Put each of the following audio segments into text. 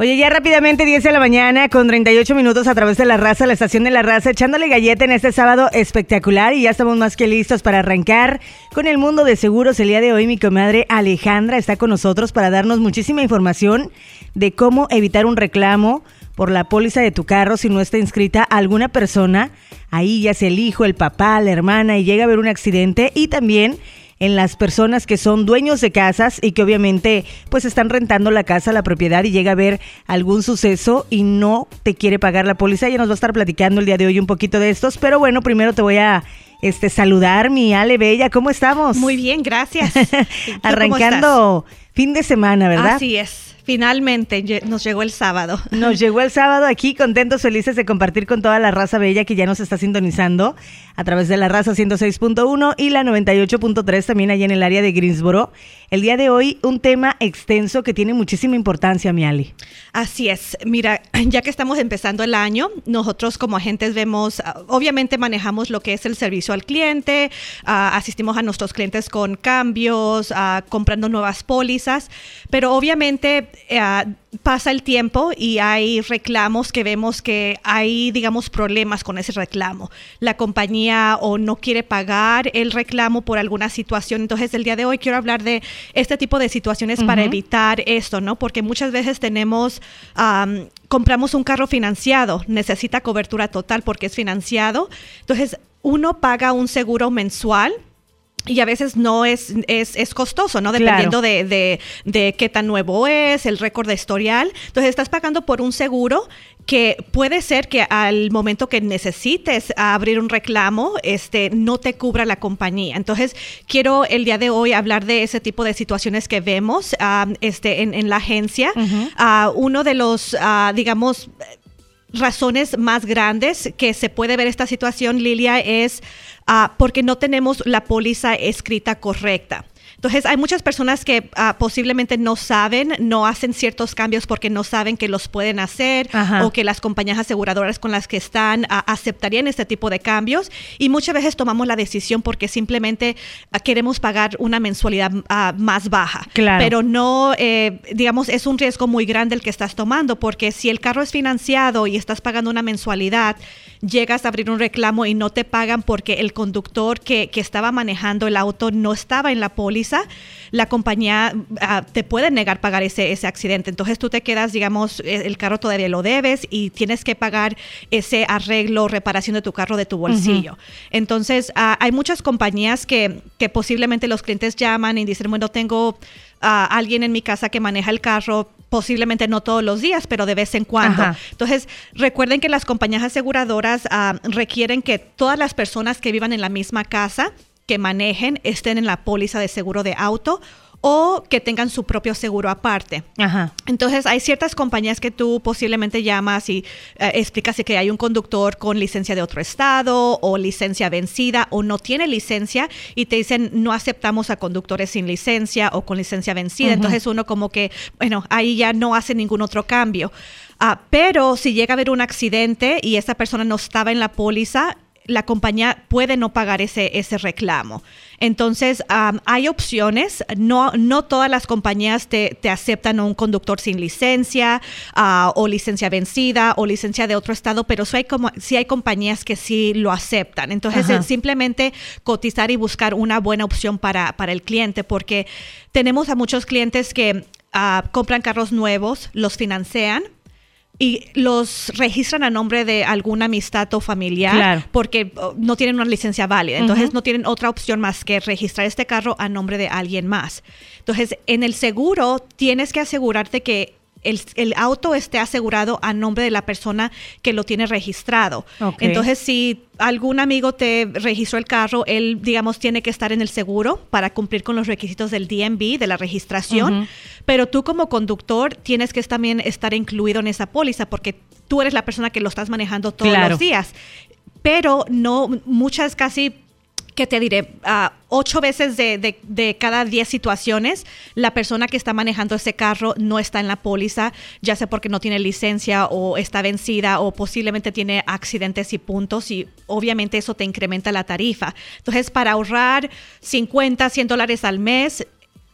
Oye, ya rápidamente 10 de la mañana con 38 minutos a través de la raza, la estación de la raza, echándole galleta en este sábado espectacular y ya estamos más que listos para arrancar con el mundo de seguros. El día de hoy mi comadre Alejandra está con nosotros para darnos muchísima información de cómo evitar un reclamo por la póliza de tu carro si no está inscrita alguna persona. Ahí ya sea el hijo, el papá, la hermana y llega a haber un accidente y también en las personas que son dueños de casas y que obviamente pues están rentando la casa, la propiedad y llega a haber algún suceso y no te quiere pagar la póliza. Ya nos va a estar platicando el día de hoy un poquito de estos, pero bueno, primero te voy a este saludar mi Ale Bella, ¿cómo estamos? Muy bien, gracias. Arrancando fin de semana, ¿verdad? Así es. Finalmente nos llegó el sábado. Nos llegó el sábado aquí, contentos, felices de compartir con toda la raza bella que ya nos está sintonizando a través de la raza 106.1 y la 98.3 también allá en el área de Greensboro. El día de hoy un tema extenso que tiene muchísima importancia, mi Ali. Así es. Mira, ya que estamos empezando el año, nosotros como agentes vemos, ah, obviamente manejamos lo que es el servicio al cliente, ah, asistimos a nuestros clientes con cambios, uh, comprando nuevas pólizas, pero obviamente eh, pasa el tiempo y hay reclamos que vemos que hay, digamos, problemas con ese reclamo. La compañía o no quiere pagar el reclamo por alguna situación. Entonces, el día de hoy quiero hablar de este tipo de situaciones para evitar esto, ¿no? Porque muchas veces tenemos, compramos un carro financiado, necesita cobertura total porque es financiado. Entonces, uno paga un seguro mensual y a veces no es, es, costoso, ¿no? Dependiendo de, de, qué tan nuevo es, el récord de historial. Entonces estás pagando por un seguro que puede ser que al momento que necesites abrir un reclamo, este, no te cubra la compañía. Entonces, quiero el día de hoy hablar de ese tipo de situaciones que vemos ah, este, en, la agencia. Ah, uno de los, ah, digamos, razones más grandes que se puede ver esta situación, Lilia, es Ah, porque no tenemos la póliza escrita correcta. Entonces, hay muchas personas que ah, posiblemente no saben, no hacen ciertos cambios porque no saben que los pueden hacer o que las compañías aseguradoras con las que están ah, aceptarían este tipo de cambios. Y muchas veces tomamos la decisión porque simplemente ah, queremos pagar una mensualidad más baja. Claro. Pero no, eh, digamos, es un riesgo muy grande el que estás tomando porque si el carro es financiado y estás pagando una mensualidad, llegas a abrir un reclamo y no te pagan porque el conductor que, que estaba manejando el auto no estaba en la póliza la compañía ah, te puede negar pagar ese, ese accidente. Entonces tú te quedas, digamos, eh, el carro todavía lo debes y tienes que pagar ese arreglo, reparación de tu carro de tu bolsillo. Entonces ah, hay muchas compañías que, que posiblemente los clientes llaman y dicen, bueno, tengo a alguien en mi casa que maneja el carro, posiblemente no todos los días, pero de vez en cuando. Entonces, recuerden que las compañías aseguradoras ah, requieren que todas las personas que vivan en la misma casa que manejen estén en la póliza de seguro de auto o que tengan su propio seguro aparte. Entonces, hay ciertas compañías que tú posiblemente llamas y eh, explicas que hay un conductor con licencia de otro estado o licencia vencida o no tiene licencia y te dicen no aceptamos a conductores sin licencia o con licencia vencida. Entonces, uno como que, bueno, ahí ya no hace ningún otro cambio. Ah, pero si llega a haber un accidente y esa persona no estaba en la póliza, la compañía puede no pagar ese, ese reclamo. Entonces, hay opciones. No, no todas las compañías te, aceptan a un conductor sin licencia ah, o licencia vencida o licencia de otro estado, pero sí hay, como, sí hay compañías que sí lo aceptan. Entonces, es simplemente cotizar y buscar una buena opción para, para el cliente, porque tenemos a muchos clientes que ah, compran carros nuevos, los financian y los registran a nombre de alguna amistad o familiar porque oh, no tienen una licencia válida. Entonces no tienen otra opción más que registrar este carro a nombre de alguien más. Entonces, en el seguro tienes que asegurarte que el, auto esté asegurado a nombre de la persona que lo tiene registrado. Entonces, si algún amigo te registró el carro, él, digamos, tiene que estar en el seguro para cumplir con los requisitos del DMV, de la registración, pero tú como conductor tienes que también estar incluido en esa póliza porque tú eres la persona que lo estás manejando todos los días. Pero no, muchas casi que te diré, uh, ocho veces de, cada diez situaciones, la persona que está manejando ese carro no está en la póliza, ya sea porque no tiene licencia o está vencida o posiblemente tiene accidentes y puntos y obviamente eso te incrementa la tarifa. Entonces, para ahorrar 50, 100 dólares al mes,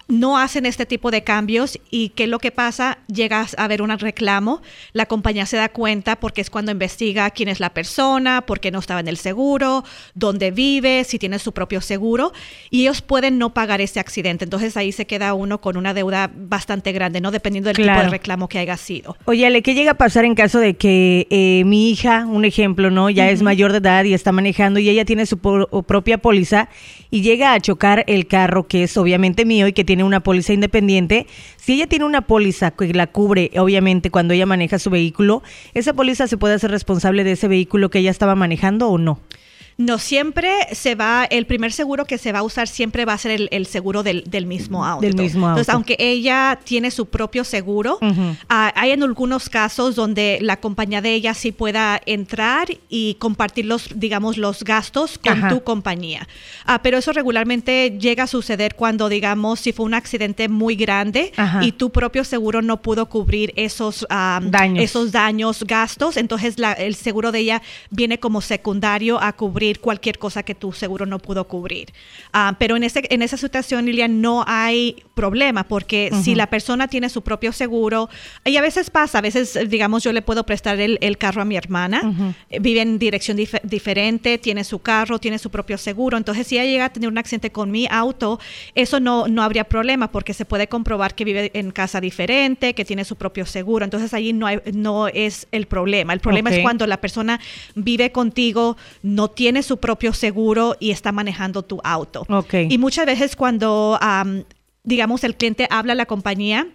no hacen este tipo de cambios y qué es lo que pasa, llegas a ver un reclamo, la compañía se da cuenta porque es cuando investiga quién es la persona, por qué no estaba en el seguro, dónde vive, si tiene su propio seguro y ellos pueden no pagar ese accidente. Entonces ahí se queda uno con una deuda bastante grande, ¿no? Dependiendo del tipo de reclamo que haya sido. Oye, Ale, ¿qué llega a pasar en caso de que eh, mi hija, un ejemplo, ¿no? Ya es mayor de edad y está manejando y ella tiene su propia póliza y llega a chocar el carro que es obviamente mío y que tiene tiene una póliza independiente, si ella tiene una póliza que la cubre, obviamente, cuando ella maneja su vehículo, ¿esa póliza se puede hacer responsable de ese vehículo que ella estaba manejando o no? No siempre se va, el primer seguro que se va a usar siempre va a ser el, seguro del, mismo auto. Del mismo auto. Entonces, aunque ella tiene su propio seguro, ah, hay en algunos casos donde la compañía de ella sí pueda entrar y compartir los, digamos, los gastos con tu compañía. Ah, pero eso regularmente llega a suceder cuando, digamos, si fue un accidente muy grande y tu propio seguro no pudo cubrir esos ah, daños, esos daños gastos, entonces el seguro de ella viene como secundario a cubrir cualquier cosa que tu seguro no pudo cubrir. Ah, pero en, ese, en esa situación, Lilian, no hay problema porque si la persona tiene su propio seguro, y a veces pasa, a veces, digamos, yo le puedo prestar el, carro a mi hermana, eh, vive en dirección diferente, tiene su carro, tiene su propio seguro, entonces si ella llega a tener un accidente con mi auto, eso no, no habría problema porque se puede comprobar que vive en casa diferente, que tiene su propio seguro, entonces ahí no, hay, no es el problema. El problema es cuando la persona vive contigo, no tiene tiene su propio seguro y está manejando tu auto. Y muchas veces cuando, digamos, el cliente habla a la compañía,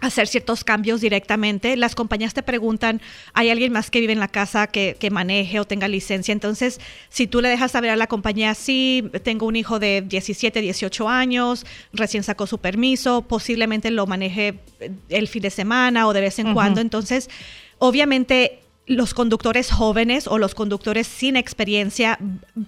hacer ciertos cambios directamente. Las compañías te preguntan, ¿hay alguien más que vive en la casa que, maneje o tenga licencia? Entonces, si tú le dejas saber a la compañía, sí, tengo un hijo de 17, 18 años, recién sacó su permiso, posiblemente lo maneje el fin de semana o de vez en cuando. Entonces, obviamente los conductores jóvenes o los conductores sin experiencia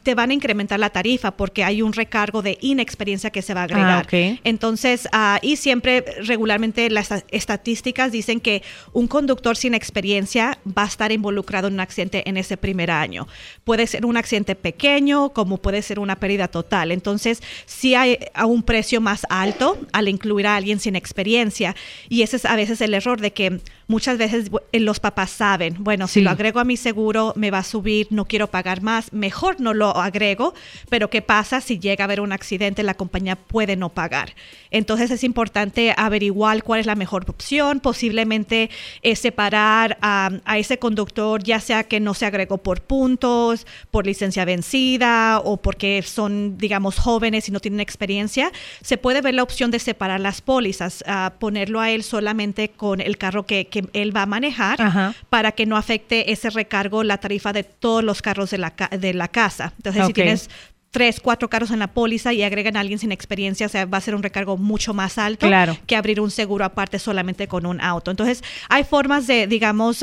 te van a incrementar la tarifa porque hay un recargo de inexperiencia que se va a agregar. Ah, Entonces, uh, y siempre regularmente las estadísticas dicen que un conductor sin experiencia va a estar involucrado en un accidente en ese primer año. Puede ser un accidente pequeño como puede ser una pérdida total. Entonces, sí hay a un precio más alto al incluir a alguien sin experiencia y ese es a veces el error de que muchas veces los papás saben, bueno, si lo agrego a mi seguro me va a subir, no quiero pagar más, mejor no lo agrego, pero ¿qué pasa si llega a haber un accidente? La compañía puede no pagar. Entonces es importante averiguar cuál es la mejor opción, posiblemente eh, separar a, ese conductor, ya sea que no se agregó por puntos, por licencia vencida o porque son, digamos, jóvenes y no tienen experiencia, se puede ver la opción de separar las pólizas, ponerlo a él solamente con el carro que, él va a manejar para que no afecte ese recargo la tarifa de todos los carros de la, de la casa. Entonces, si tienes tres, cuatro carros en la póliza y agregan a alguien sin experiencia, o sea, va a ser un recargo mucho más alto que abrir un seguro aparte solamente con un auto. Entonces, hay formas de, digamos,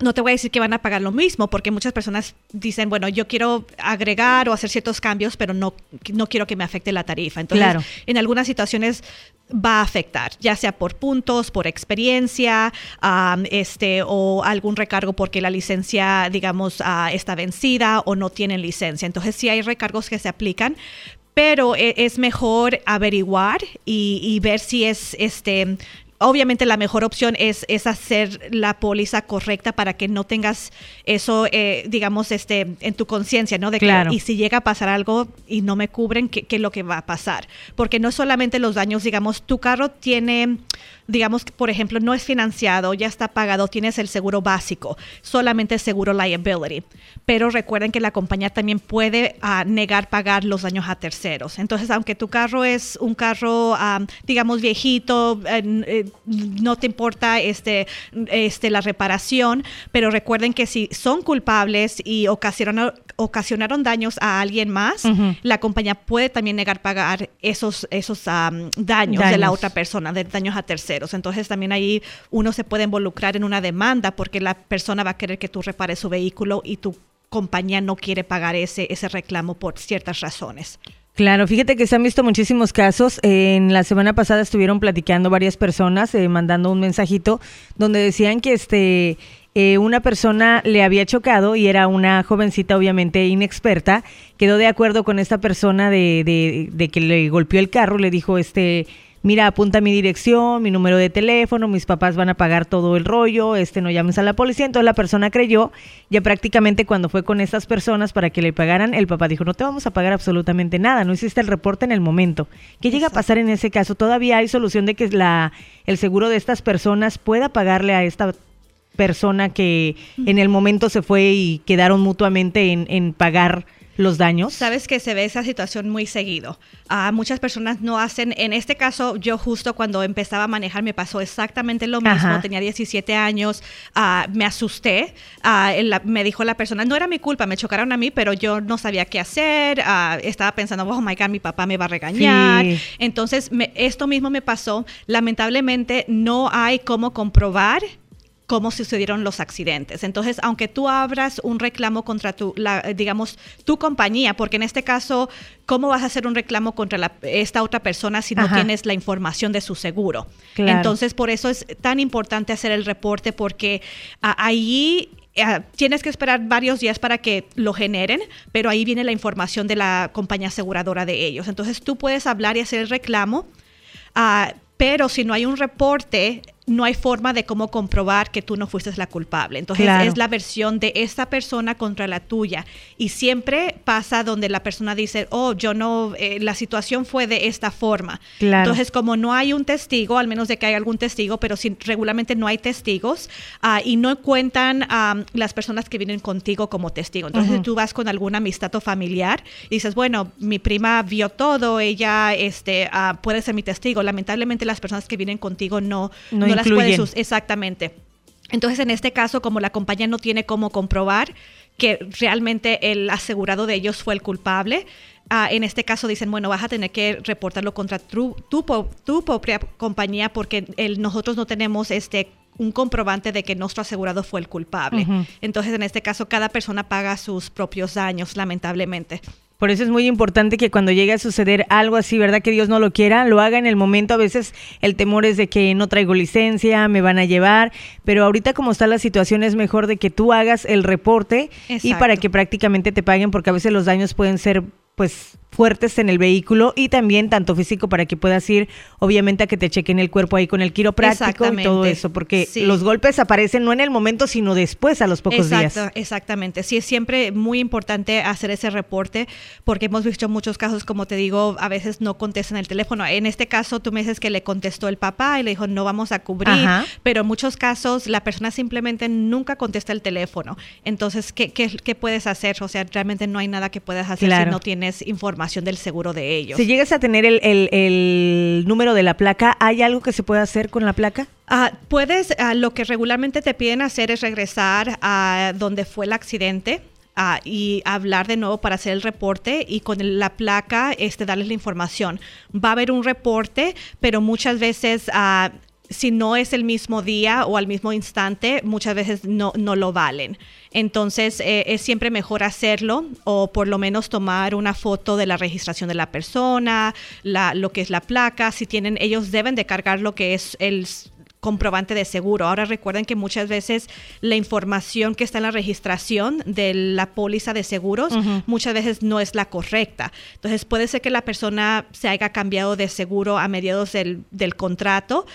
no te voy a decir que van a pagar lo mismo, porque muchas personas dicen, bueno, yo quiero agregar o hacer ciertos cambios, pero no, no quiero que me afecte la tarifa. Entonces, en algunas situaciones va a afectar, ya sea por puntos, por experiencia, este, o algún recargo porque la licencia, digamos, uh, está vencida o no tienen licencia. Entonces, sí hay recargos que se aplican, pero e, es mejor averiguar y, y, ver si es este obviamente la mejor opción es, es hacer la póliza correcta para que no tengas eso, eh, digamos, este, en tu conciencia, ¿no? De claro. y si llega a pasar algo y no me cubren, ¿qué, ¿qué, es lo que va a pasar? Porque no solamente los daños, digamos, tu carro tiene digamos, por ejemplo, no es financiado, ya está pagado, tienes el seguro básico, solamente el seguro liability. Pero recuerden que la compañía también puede ah, negar pagar los daños a terceros. Entonces, aunque tu carro es un carro, ah, digamos, viejito, eh, no te importa este, este, la reparación, pero recuerden que si son culpables y ocasionaron, ocasionaron daños a alguien más, la compañía puede también negar pagar esos, esos daños, daños, de la otra persona, de daños a terceros. Entonces también ahí uno se puede involucrar en una demanda porque la persona va a querer que tú repares su vehículo y tu compañía no quiere pagar ese, ese reclamo por ciertas razones. Claro, fíjate que se han visto muchísimos casos. En la semana pasada estuvieron platicando varias personas, eh, mandando un mensajito donde decían que este eh, una persona le había chocado y era una jovencita obviamente inexperta. Quedó de acuerdo con esta persona de, de, de que le golpeó el carro, le dijo, este, mira, apunta mi dirección, mi número de teléfono, mis papás van a pagar todo el rollo, este no llames a la policía. Entonces la persona creyó, ya prácticamente cuando fue con estas personas para que le pagaran, el papá dijo, no te vamos a pagar absolutamente nada, no hiciste el reporte en el momento. ¿Qué llega a pasar en ese caso? Todavía hay solución de que la, el seguro de estas personas pueda pagarle a esta persona que en el momento se fue y quedaron mutuamente en, en pagar los daños? Sabes que se ve esa situación muy seguido. Uh, muchas personas no hacen, en este caso yo justo cuando empezaba a manejar me pasó exactamente lo mismo, Ajá. tenía 17 años, uh, me asusté, uh, me dijo la persona, no era mi culpa, me chocaron a mí, pero yo no sabía qué hacer, estaba pensando, oh my God, mi papá me va a regañar. Sí. Entonces, me, esto mismo me pasó, lamentablemente no hay cómo comprobar cómo sucedieron los accidentes. Entonces, aunque tú abras un reclamo contra tu, la, digamos, tu compañía, porque en este caso, ¿cómo vas a hacer un reclamo contra la, esta otra persona si no tienes la información de su seguro? Claro. Entonces, por eso es tan importante hacer el reporte, porque ahí Uh, tienes que esperar varios días para que lo generen, pero ahí viene la información de la compañía aseguradora de ellos. Entonces tú puedes hablar y hacer el reclamo, uh, pero si no hay un reporte, no hay forma de cómo comprobar que tú no fuiste la culpable. Entonces claro. es la versión de esta persona contra la tuya. Y siempre pasa donde la persona dice, oh, yo no, eh, la situación fue de esta forma. Claro. Entonces como no hay un testigo, al menos de que haya algún testigo, pero si regularmente no hay testigos uh, y no cuentan um, las personas que vienen contigo como testigo. Entonces uh -huh. tú vas con alguna amistad o familiar y dices, bueno, mi prima vio todo, ella este, uh, puede ser mi testigo. Lamentablemente las personas que vienen contigo no, no, no las puede sus exactamente. Entonces, en este caso, como la compañía no tiene cómo comprobar que realmente el asegurado de ellos fue el culpable, uh, en este caso dicen, bueno, vas a tener que reportarlo contra tu, tu, tu propia compañía porque el, nosotros no tenemos este un comprobante de que nuestro asegurado fue el culpable. Uh -huh. Entonces, en este caso, cada persona paga sus propios daños, lamentablemente. Por eso es muy importante que cuando llegue a suceder algo así, ¿verdad? Que Dios no lo quiera, lo haga en el momento. A veces el temor es de que no traigo licencia, me van a llevar, pero ahorita como está la situación es mejor de que tú hagas el reporte Exacto. y para que prácticamente te paguen porque a veces los daños pueden ser pues fuertes en el vehículo y también tanto físico para que puedas ir obviamente a que te chequen el cuerpo ahí con el quiropráctico y todo eso, porque sí. los golpes aparecen no en el momento, sino después a los pocos Exacto, días. Exactamente, sí es siempre muy importante hacer ese reporte porque hemos visto muchos casos, como te digo, a veces no contestan el teléfono. En este caso tú me dices que le contestó el papá y le dijo no vamos a cubrir, Ajá. pero en muchos casos la persona simplemente nunca contesta el teléfono. Entonces, ¿qué, qué, qué puedes hacer? O sea, realmente no hay nada que puedas hacer claro. si no tienes información del seguro de ellos. Si llegas a tener el, el, el número de la placa, ¿hay algo que se puede hacer con la placa? Uh, puedes, uh, lo que regularmente te piden hacer es regresar a donde fue el accidente. Uh, y hablar de nuevo para hacer el reporte y con la placa este, darles la información. Va a haber un reporte, pero muchas veces si no es el mismo día o al mismo instante, muchas veces no, no lo valen. Entonces eh, es siempre mejor hacerlo o por lo menos tomar una foto de la registración de la persona, la, lo que es la placa. Si tienen, ellos deben de cargar lo que es el comprobante de seguro. Ahora recuerden que muchas veces la información que está en la registración de la póliza de seguros uh -huh. muchas veces no es la correcta. Entonces puede ser que la persona se haya cambiado de seguro a mediados del, del contrato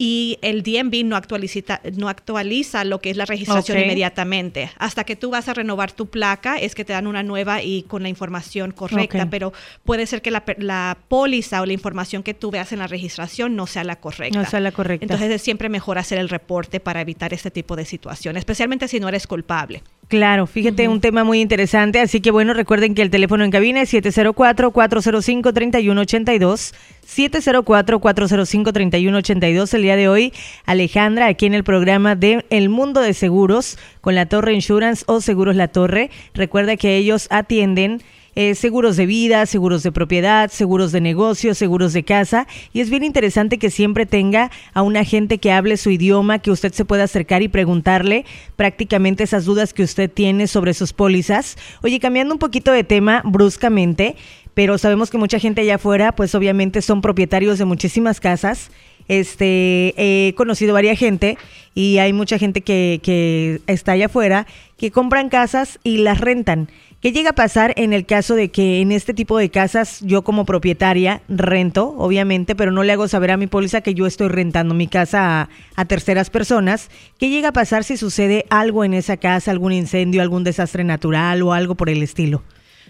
y el DMV no actualiza, no actualiza lo que es la registración okay. inmediatamente. Hasta que tú vas a renovar tu placa es que te dan una nueva y con la información correcta, okay. pero puede ser que la, la, póliza o la información que tú veas en la registración no sea la correcta. No sea la correcta. Entonces es siempre mejor hacer el reporte para evitar este tipo de situación, especialmente si no eres culpable. Claro, fíjate, uh -huh. un tema muy interesante. Así que bueno, recuerden que el teléfono en cabina es 704-405-3182. 704-405-3182. El día de hoy, Alejandra, aquí en el programa de El Mundo de Seguros con la Torre Insurance o Seguros La Torre. Recuerda que ellos atienden eh, seguros de vida, seguros de propiedad, seguros de negocio, seguros de casa. Y es bien interesante que siempre tenga a un agente que hable su idioma, que usted se pueda acercar y preguntarle prácticamente esas dudas que usted tiene sobre sus pólizas. Oye, cambiando un poquito de tema bruscamente, pero sabemos que mucha gente allá afuera, pues obviamente son propietarios de muchísimas casas. Este, he conocido varias gente y hay mucha gente que, que está allá afuera que compran casas y las rentan ¿Qué llega a pasar en el caso de que en este tipo de casas yo como propietaria rento, obviamente, pero no le hago saber a mi póliza que yo estoy rentando mi casa a, terceras personas? ¿Qué llega a pasar si sucede algo en esa casa, algún incendio, algún desastre natural o algo por el estilo?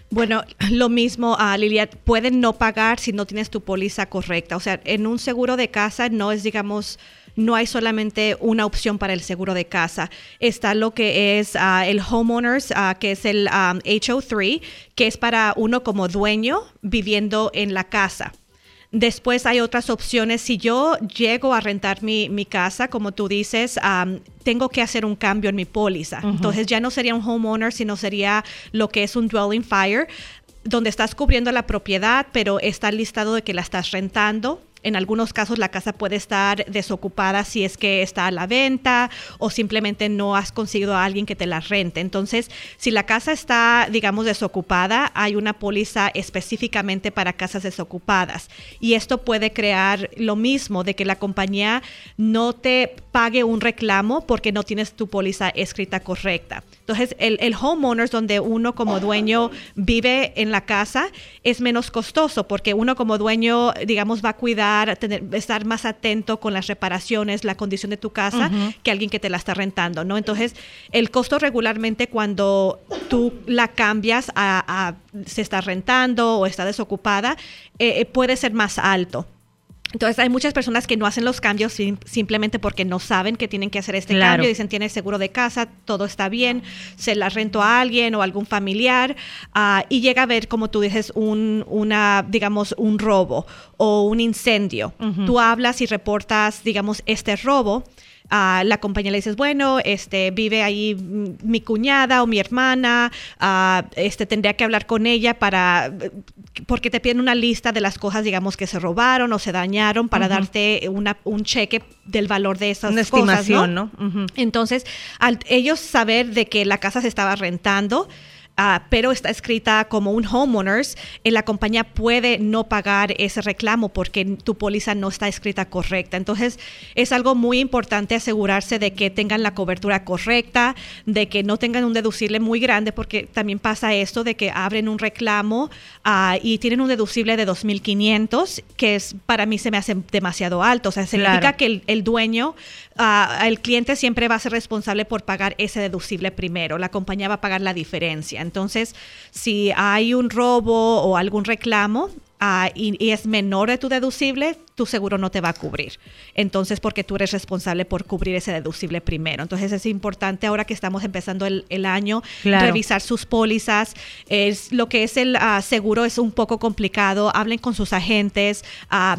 Bueno, lo mismo, a Lilia, pueden no pagar si no tienes tu póliza correcta. O sea, en un seguro de casa no es, digamos, no hay solamente una opción para el seguro de casa. Está lo que es ah, el homeowners, uh, que es el HO3, que es para uno como dueño viviendo en la casa. Después hay otras opciones. Si yo llego a rentar mi, mi casa, como tú dices, tengo que hacer un cambio en mi póliza. Entonces ya no sería un homeowner, sino sería lo que es un dwelling fire donde estás cubriendo la propiedad, pero está listado de que la estás rentando en algunos casos la casa puede estar desocupada si es que está a la venta o simplemente no has conseguido a alguien que te la rente. Entonces, si la casa está, digamos, desocupada, hay una póliza específicamente para casas desocupadas. Y esto puede crear lo mismo de que la compañía no te pague un reclamo porque no tienes tu póliza escrita correcta. Entonces, el, el homeowners donde uno como dueño vive en la casa es menos costoso porque uno como dueño, digamos, va a cuidar tener, estar más atento con las reparaciones, la condición de tu casa, que alguien que te la está rentando, ¿no? Entonces, el costo regularmente cuando tú la cambias a, se está rentando o está desocupada, eh, eh, puede ser más alto. Entonces hay muchas personas que no hacen los cambios simplemente porque no saben que tienen que hacer este cambio. Dicen, tiene seguro de casa, todo está bien, se la rento a alguien o algún familiar ah, y llega a ver, como tú dices, un, una, digamos, un robo o un incendio. Tú hablas y reportas, digamos, este robo a la compañía le dices, bueno, este, vive ahí mi cuñada o mi hermana, este, tendría que hablar con ella para, porque te piden una lista de las cosas, digamos, que se robaron o se dañaron para darte una, un cheque del valor de esas una cosas. Estimación, ¿no? Entonces, al ellos saber de que la casa se estaba rentando, Ah, pero está escrita como un homeowners, eh, la compañía puede no pagar ese reclamo porque tu póliza no está escrita correcta. Entonces, es algo muy importante asegurarse de que tengan la cobertura correcta, de que no tengan un deducible muy grande, porque también pasa esto de que abren un reclamo ah, y tienen un deducible de 2.500, que es para mí se me hace demasiado alto. O sea, significa que el, dueño, uh, el cliente siempre va a ser responsable por pagar ese deducible primero. La compañía va a pagar la diferencia. Entonces, si hay un robo o algún reclamo, ah, y, es menor de tu deducible, tu seguro no te va a cubrir. Entonces, porque tú eres responsable por cubrir ese deducible primero. Entonces, es importante ahora que estamos empezando el, año, revisar sus pólizas. Es, lo que es el ah, seguro es un poco complicado. Hablen con sus agentes. Ah,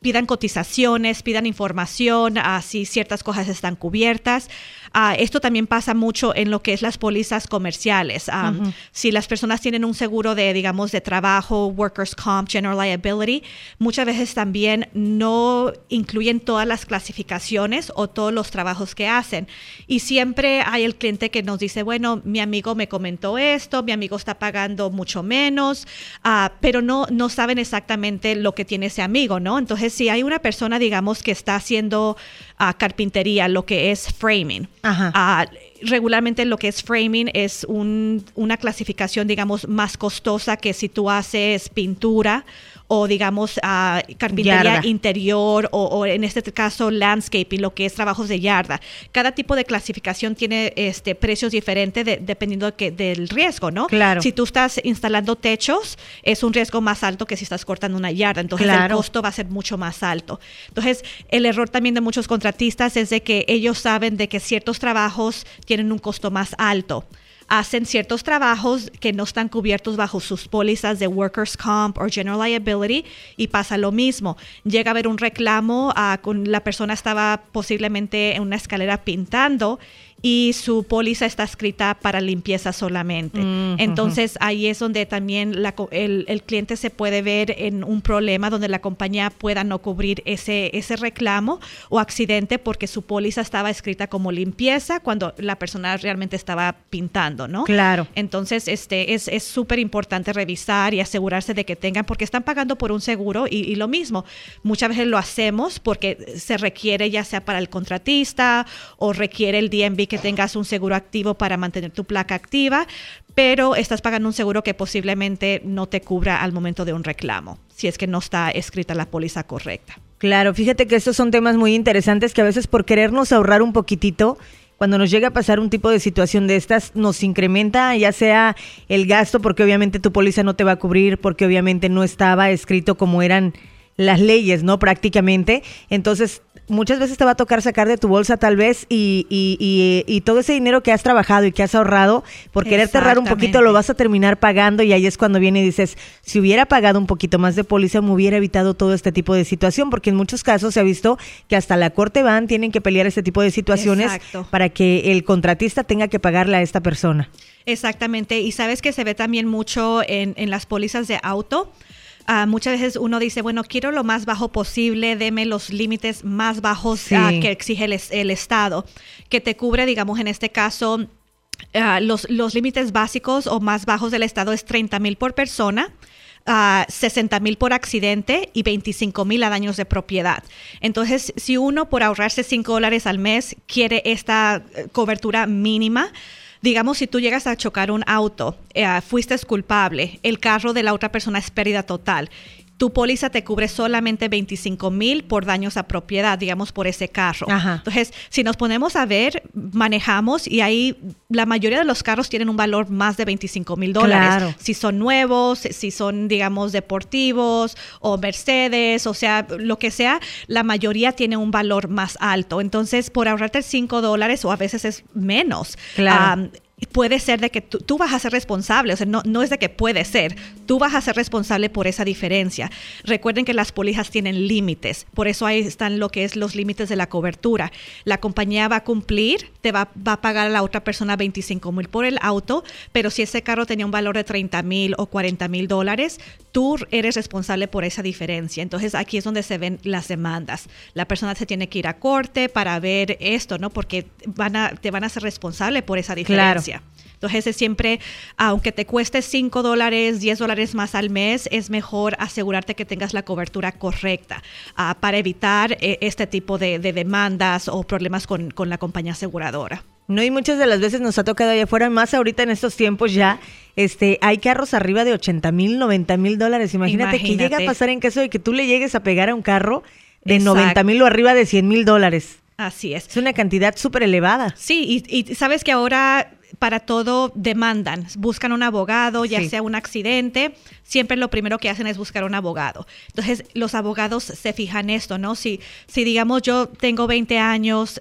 pidan cotizaciones, pidan información, si ciertas cosas están cubiertas. Ah, esto también pasa mucho en lo que es las pólizas comerciales. Ah, si las personas tienen un seguro de, digamos, de trabajo, workers' comp, general liability, muchas veces también no incluyen todas las clasificaciones o todos los trabajos que hacen. Y siempre hay el cliente que nos dice, bueno, mi amigo me comentó esto, mi amigo está pagando mucho menos, ah, pero no, no saben exactamente lo que tiene ese amigo, ¿no? Entonces, si hay una persona, digamos, que está haciendo carpintería, lo que es framing, Ah, regularmente lo que es framing es una clasificación, digamos, más costosa que si tú haces pintura o digamos uh, carpintería interior o, en este caso landscaping, lo que es trabajos de yarda. Cada tipo de clasificación tiene este precios diferentes dependiendo de que, del riesgo, ¿no? Claro. Si tú estás instalando techos, es un riesgo más alto que si estás cortando una yarda, entonces el costo va a ser mucho más alto. Entonces, el error también de muchos contratistas es de que ellos saben de que ciertos trabajos tienen un costo más alto hacen ciertos trabajos que no están cubiertos bajo sus pólizas de workers comp o general liability y pasa lo mismo. Llega a haber un reclamo, ah, con la persona estaba posiblemente en una escalera pintando y su póliza está escrita para limpieza solamente. Mm, Entonces ahí es donde también el, cliente se puede ver en un problema donde la compañía pueda no cubrir ese, ese reclamo o accidente porque su póliza estaba escrita como limpieza cuando la persona realmente estaba pintando, ¿no? Claro. Entonces este es súper importante revisar y asegurarse de que tengan, porque están pagando por un seguro y, y lo mismo, muchas veces lo hacemos porque se requiere ya sea para el contratista o requiere el DMV que tengas un seguro activo para mantener tu placa activa, pero estás pagando un seguro que posiblemente no te cubra al momento de un reclamo, si es que no está escrita la póliza correcta. Claro, fíjate que estos son temas muy interesantes que a veces por querernos ahorrar un poquitito, cuando nos llega a pasar un tipo de situación de estas, nos incrementa ya sea el gasto, porque obviamente tu póliza no te va a cubrir, porque obviamente no estaba escrito como eran las leyes, ¿no? Prácticamente. Entonces, muchas veces te va a tocar sacar de tu bolsa tal vez y, y, y, todo ese dinero que has trabajado y que has ahorrado, por querer cerrar un poquito, lo vas a terminar pagando y ahí es cuando viene y dices, si hubiera pagado un poquito más de póliza, me hubiera evitado todo este tipo de situación, porque en muchos casos se ha visto que hasta la corte van, tienen que pelear este tipo de situaciones para que el contratista tenga que pagarle a esta persona. Exactamente, y sabes que se ve también mucho en, en las pólizas de auto Ah, muchas veces uno dice, bueno, quiero lo más bajo posible, deme los límites más bajos ah, que exige el, Estado, que te cubre, digamos, en este caso, ah, los, los límites básicos o más bajos del Estado es 30 mil por persona. 60 mil por accidente y 25 mil a daños de propiedad. Entonces, si uno por ahorrarse 5 dólares al mes quiere esta eh, cobertura mínima, digamos, si tú llegas a chocar un auto, eh, fuiste culpable, el carro de la otra persona es pérdida total tu póliza te cubre solamente 25 mil por daños a propiedad, digamos, por ese carro. Entonces, si nos ponemos a ver, manejamos y ahí la mayoría de los carros tienen un valor más de 25 mil dólares. Si son nuevos, si son, digamos, deportivos o Mercedes, o sea, lo que sea, la mayoría tiene un valor más alto. Entonces, por ahorrarte 5 dólares o a veces es menos. Claro puede ser de que tú, vas a ser responsable, o sea, no, no es de que puede ser, tú vas a ser responsable por esa diferencia. Recuerden que las pólizas tienen límites, por eso ahí están lo que es los límites de la cobertura. La compañía va a cumplir, te va, va a pagar a la otra persona 25 mil por el auto, pero si ese carro tenía un valor de 30 mil o 40 mil dólares, tú eres responsable por esa diferencia. Entonces aquí es donde se ven las demandas. La persona se tiene que ir a corte para ver esto, ¿no? Porque van a, te van a ser responsable por esa diferencia. Entonces, es siempre, aunque te cueste 5 dólares, 10 dólares más al mes, es mejor asegurarte que tengas la cobertura correcta ah, para evitar eh, este tipo de, demandas o problemas con, la compañía aseguradora. No, y muchas de las veces nos ha tocado allá afuera, más ahorita en estos tiempos ya, este, hay carros arriba de 80 mil, 90 mil dólares. Imagínate, que llega a pasar en caso de que tú le llegues a pegar a un carro de 90 mil o arriba de 100 mil dólares. Así es. Es una cantidad súper elevada. Sí, y, sabes que ahora para todo demandan, buscan un abogado, ya sea un accidente, siempre lo primero que hacen es buscar un abogado. Entonces, los abogados se fijan esto, ¿no? Si, si digamos yo tengo 20 años,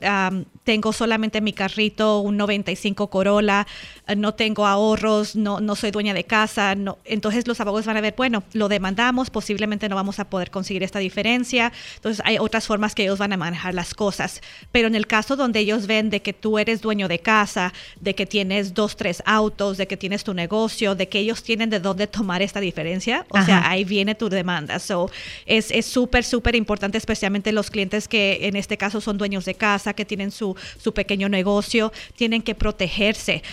tengo solamente mi carrito, un 95 Corolla, no tengo ahorros, no, no soy dueña de casa, no, entonces los abogados van a ver, bueno, lo demandamos, posiblemente no vamos a poder conseguir esta diferencia, entonces hay otras formas que ellos van a manejar las cosas. Pero en el caso donde ellos ven de que tú eres dueño de casa, de que tienes dos, tres autos, de que tienes tu negocio, de que ellos tienen de dónde tomar esta diferencia, o sea, ahí viene tu demanda. So, es súper, súper importante, especialmente los clientes que en este caso son dueños de casa, que tienen su, su pequeño negocio, tienen que protegerse,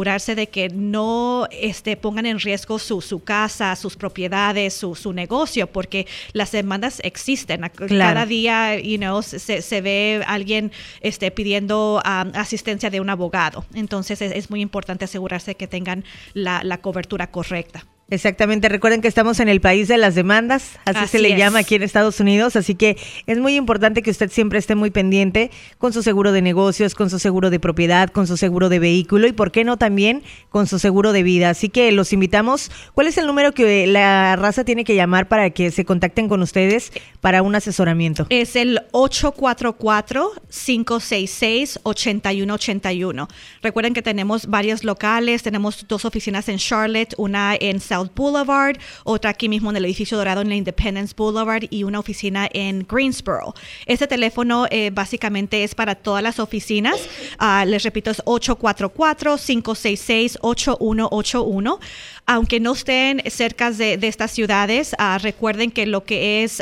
asegurarse de que no este, pongan en riesgo su, su casa, sus propiedades, su, su negocio, porque las demandas existen. Cada día, you know, se, se ve alguien este, pidiendo um, asistencia de un abogado. Entonces es, es, muy importante asegurarse que tengan la, la cobertura correcta. Exactamente, recuerden que estamos en el país de las demandas, así, se le llama aquí en Estados Unidos, así que es muy importante que usted siempre esté muy pendiente con su seguro de negocios, con su seguro de propiedad, con su seguro de vehículo y, ¿por qué no, también con su seguro de vida? Así que los invitamos. ¿Cuál es el número que la raza tiene que llamar para que se contacten con ustedes para un asesoramiento? Es el 844-566-8181. Recuerden que tenemos varios locales, tenemos dos oficinas en Charlotte, una en South Boulevard, otra aquí mismo en el edificio dorado en la Independence Boulevard y una oficina en Greensboro. Este teléfono eh, básicamente es para todas las oficinas. Ah, les repito, es 844-566-8181. Aunque no estén cerca de, estas ciudades, ah, recuerden que lo que es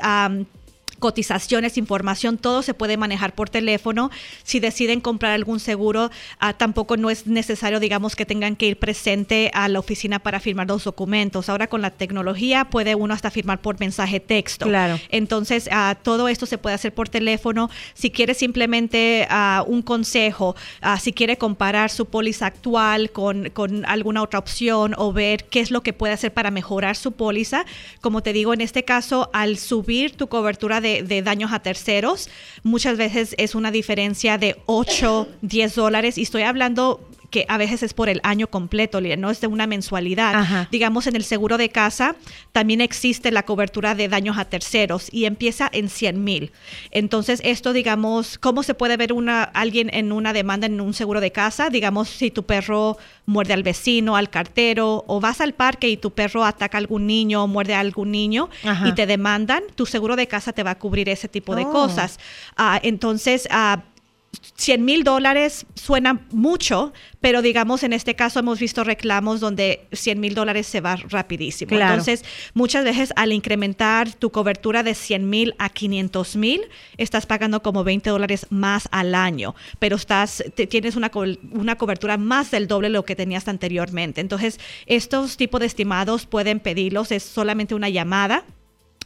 cotizaciones, información, todo se puede manejar por teléfono. Si deciden comprar algún seguro, ah, tampoco no es necesario, digamos, que tengan que ir presente a la oficina para firmar los documentos. Ahora con la tecnología puede uno hasta firmar por mensaje texto. Claro. Entonces, ah, todo esto se puede hacer por teléfono. Si quiere simplemente ah, un consejo, si quiere comparar su póliza actual con, con alguna otra opción o ver qué es lo que puede hacer para mejorar su póliza, como te digo, en este caso, al subir tu cobertura de de, daños a terceros, muchas veces es una diferencia de 8, 10 dólares y estoy hablando que a veces es por el año completo, no es de una mensualidad. Digamos, en el seguro de casa también existe la cobertura de daños a terceros y empieza en 100 mil. Entonces, esto, digamos, ¿cómo se puede ver una, alguien en una demanda en un seguro de casa? Digamos, si tu perro muerde al vecino, al cartero, o vas al parque y tu perro ataca a algún niño o muerde a algún niño y te demandan, tu seguro de casa te va a cubrir ese tipo de oh. cosas. Ah, entonces, uh, 100 mil dólares suena mucho, pero digamos en este caso hemos visto reclamos donde 100 mil dólares se va rapidísimo. Entonces, muchas veces al incrementar tu cobertura de 100 mil a 500 mil, estás pagando como 20 dólares más al año, pero estás, tienes una, una cobertura más del doble de lo que tenías anteriormente. Entonces, estos tipos de estimados pueden pedirlos, es solamente una llamada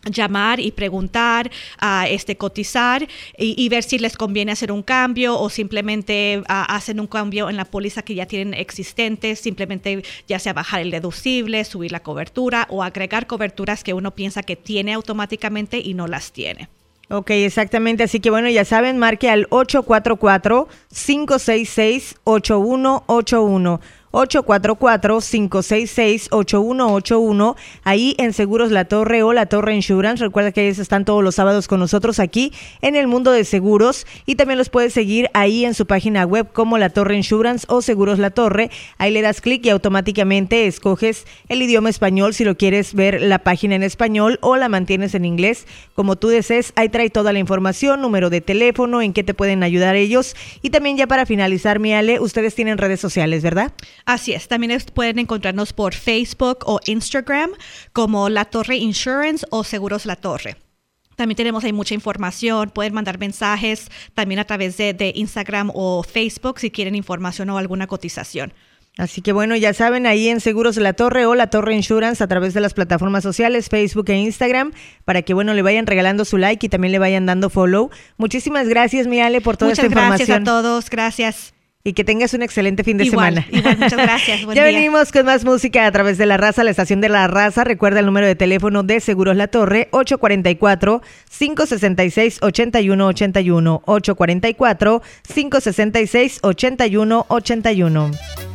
llamar y preguntar, a este, cotizar y, ver si les conviene hacer un cambio o simplemente hacen un cambio en la póliza que ya tienen existente, simplemente ya sea bajar el deducible, subir la cobertura o agregar coberturas que uno piensa que tiene automáticamente y no las tiene. Ok, exactamente. Así que bueno, ya saben, marque al 844-566-8181. 844-566-8181, ahí en Seguros La Torre o La Torre Insurance. Recuerda que ellos están todos los sábados con nosotros aquí en el mundo de seguros y también los puedes seguir ahí en su página web como La Torre Insurance o Seguros La Torre. Ahí le das clic y automáticamente escoges el idioma español si lo quieres ver la página en español o la mantienes en inglés como tú desees. Ahí trae toda la información, número de teléfono, en qué te pueden ayudar ellos. Y también ya para finalizar, mi Ale, ustedes tienen redes sociales, ¿verdad? Así es, también pueden encontrarnos por Facebook o Instagram como La Torre Insurance o Seguros La Torre. También tenemos ahí mucha información, pueden mandar mensajes también a través de, Instagram o Facebook si quieren información o alguna cotización. Así que bueno, ya saben, ahí en Seguros La Torre o La Torre Insurance a través de las plataformas sociales, Facebook e Instagram, para que bueno, le vayan regalando su like y también le vayan dando follow. Muchísimas gracias, mi Ale, por toda esta información. Muchas gracias a todos, gracias y que tengas un excelente fin de semana. muchas gracias. ya venimos con más música a través de la raza, la estación de la raza. Recuerda el número de teléfono de Seguros La Torre, 844-566-8181. 844-566-8181.